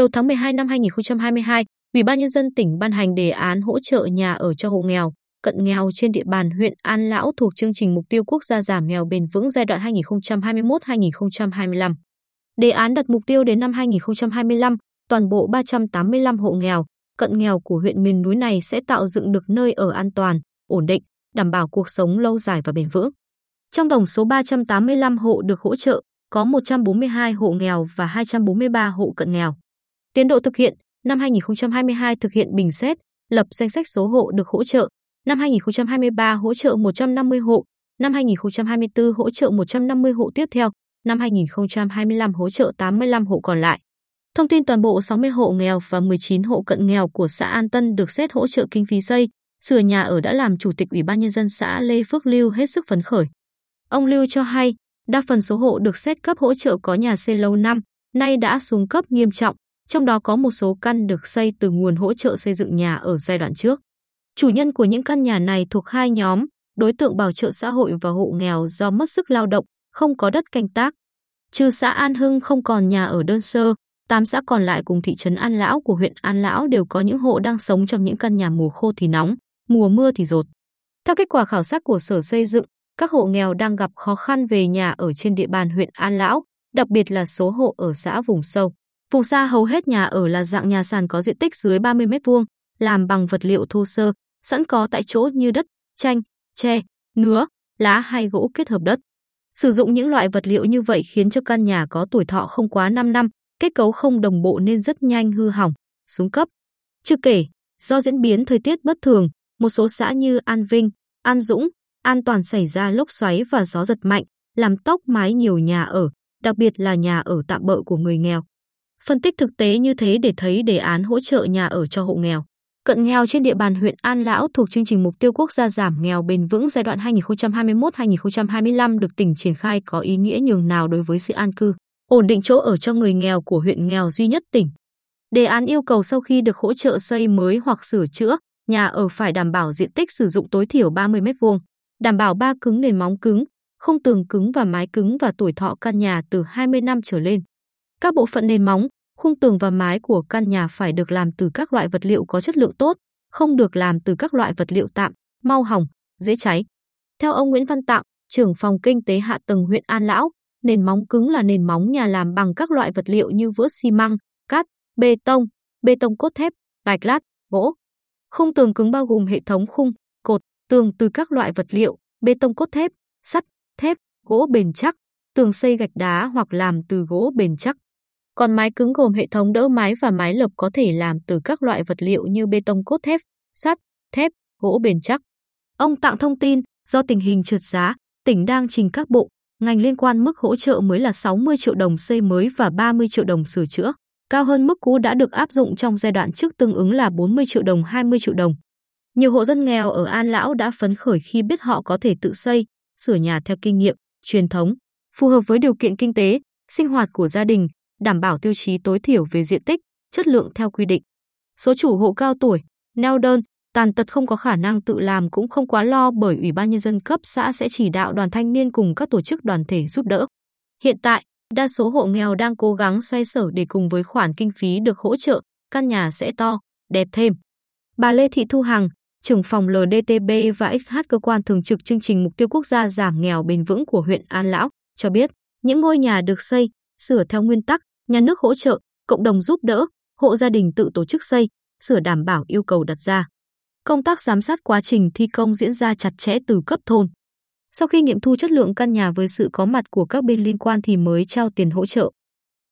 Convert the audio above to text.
Đầu tháng 12 năm 2022, Ủy ban nhân dân tỉnh ban hành đề án hỗ trợ nhà ở cho hộ nghèo, cận nghèo trên địa bàn huyện An Lão thuộc chương trình mục tiêu quốc gia giảm nghèo bền vững giai đoạn 2021-2025. Đề án đặt mục tiêu đến năm 2025, toàn bộ 385 hộ nghèo, cận nghèo của huyện miền núi này sẽ tạo dựng được nơi ở an toàn, ổn định, đảm bảo cuộc sống lâu dài và bền vững. Trong tổng số 385 hộ được hỗ trợ, có 142 hộ nghèo và 243 hộ cận nghèo. Tiến độ thực hiện, năm 2022 thực hiện bình xét, lập danh sách số hộ được hỗ trợ, năm 2023 hỗ trợ 150 hộ, năm 2024 hỗ trợ 150 hộ tiếp theo, năm 2025 hỗ trợ 85 hộ còn lại. Thông tin toàn bộ 60 hộ nghèo và 19 hộ cận nghèo của xã An Tân được xét hỗ trợ kinh phí xây, sửa nhà ở đã làm Chủ tịch Ủy ban Nhân dân xã Lê Phước Lưu hết sức phấn khởi. Ông Lưu cho hay, đa phần số hộ được xét cấp hỗ trợ có nhà xây lâu năm, nay đã xuống cấp nghiêm trọng, trong đó có một số căn được xây từ nguồn hỗ trợ xây dựng nhà ở giai đoạn trước. Chủ nhân của những căn nhà này thuộc hai nhóm, đối tượng bảo trợ xã hội và hộ nghèo do mất sức lao động, không có đất canh tác. Trừ xã An Hưng không còn nhà ở đơn sơ, 8 xã còn lại cùng thị trấn An Lão của huyện An Lão đều có những hộ đang sống trong những căn nhà mùa khô thì nóng, mùa mưa thì rột. Theo kết quả khảo sát của Sở Xây dựng, các hộ nghèo đang gặp khó khăn về nhà ở trên địa bàn huyện An Lão, đặc biệt là số hộ ở xã vùng sâu. Vùng xa hầu hết nhà ở là dạng nhà sàn có diện tích dưới 30 m2, làm bằng vật liệu thô sơ, sẵn có tại chỗ như đất, chanh, tre, nứa, lá hay gỗ kết hợp đất. Sử dụng những loại vật liệu như vậy khiến cho căn nhà có tuổi thọ không quá 5 năm, kết cấu không đồng bộ nên rất nhanh hư hỏng, xuống cấp. Chưa kể, do diễn biến thời tiết bất thường, một số xã như An Vinh, An Dũng, An Toàn xảy ra lốc xoáy và gió giật mạnh, làm tốc mái nhiều nhà ở, đặc biệt là nhà ở tạm bợ của người nghèo. Phân tích thực tế như thế để thấy đề án hỗ trợ nhà ở cho hộ nghèo. Cận nghèo trên địa bàn huyện An Lão thuộc chương trình mục tiêu quốc gia giảm nghèo bền vững giai đoạn 2021-2025 được tỉnh triển khai có ý nghĩa nhường nào đối với sự an cư, ổn định chỗ ở cho người nghèo của huyện nghèo duy nhất tỉnh. Đề án yêu cầu sau khi được hỗ trợ xây mới hoặc sửa chữa, nhà ở phải đảm bảo diện tích sử dụng tối thiểu 30 m2, đảm bảo ba cứng nền móng cứng, không tường cứng và mái cứng và tuổi thọ căn nhà từ 20 năm trở lên. Các bộ phận nền móng, khung tường và mái của căn nhà phải được làm từ các loại vật liệu có chất lượng tốt, không được làm từ các loại vật liệu tạm, mau hỏng, dễ cháy. Theo ông Nguyễn Văn Tạng, trưởng phòng kinh tế hạ tầng huyện An Lão, nền móng cứng là nền móng nhà làm bằng các loại vật liệu như vữa xi măng, cát, bê tông, bê tông cốt thép, gạch lát, gỗ. Khung tường cứng bao gồm hệ thống khung, cột, tường từ các loại vật liệu, bê tông cốt thép, sắt, thép, gỗ bền chắc, tường xây gạch đá hoặc làm từ gỗ bền chắc. Còn mái cứng gồm hệ thống đỡ mái và mái lợp có thể làm từ các loại vật liệu như bê tông cốt thép, sắt, thép, gỗ bền chắc. Ông Tặng thông tin, do tình hình trượt giá, tỉnh đang trình các bộ, ngành liên quan mức hỗ trợ mới là 60 triệu đồng xây mới và 30 triệu đồng sửa chữa, cao hơn mức cũ đã được áp dụng trong giai đoạn trước tương ứng là 40 triệu đồng 20 triệu đồng. Nhiều hộ dân nghèo ở An Lão đã phấn khởi khi biết họ có thể tự xây, sửa nhà theo kinh nghiệm, truyền thống, phù hợp với điều kiện kinh tế, sinh hoạt của gia đình, đảm bảo tiêu chí tối thiểu về diện tích, chất lượng theo quy định. Số chủ hộ cao tuổi, neo đơn, tàn tật không có khả năng tự làm cũng không quá lo bởi Ủy ban Nhân dân cấp xã sẽ chỉ đạo đoàn thanh niên cùng các tổ chức đoàn thể giúp đỡ. Hiện tại, đa số hộ nghèo đang cố gắng xoay sở để cùng với khoản kinh phí được hỗ trợ, căn nhà sẽ to, đẹp thêm. Bà Lê Thị Thu Hằng, trưởng phòng LDTB và XH cơ quan thường trực chương trình mục tiêu quốc gia giảm nghèo bền vững của huyện An Lão, cho biết những ngôi nhà được xây, sửa theo nguyên tắc nhà nước hỗ trợ, cộng đồng giúp đỡ, hộ gia đình tự tổ chức xây, sửa đảm bảo yêu cầu đặt ra. Công tác giám sát quá trình thi công diễn ra chặt chẽ từ cấp thôn. Sau khi nghiệm thu chất lượng căn nhà với sự có mặt của các bên liên quan thì mới trao tiền hỗ trợ.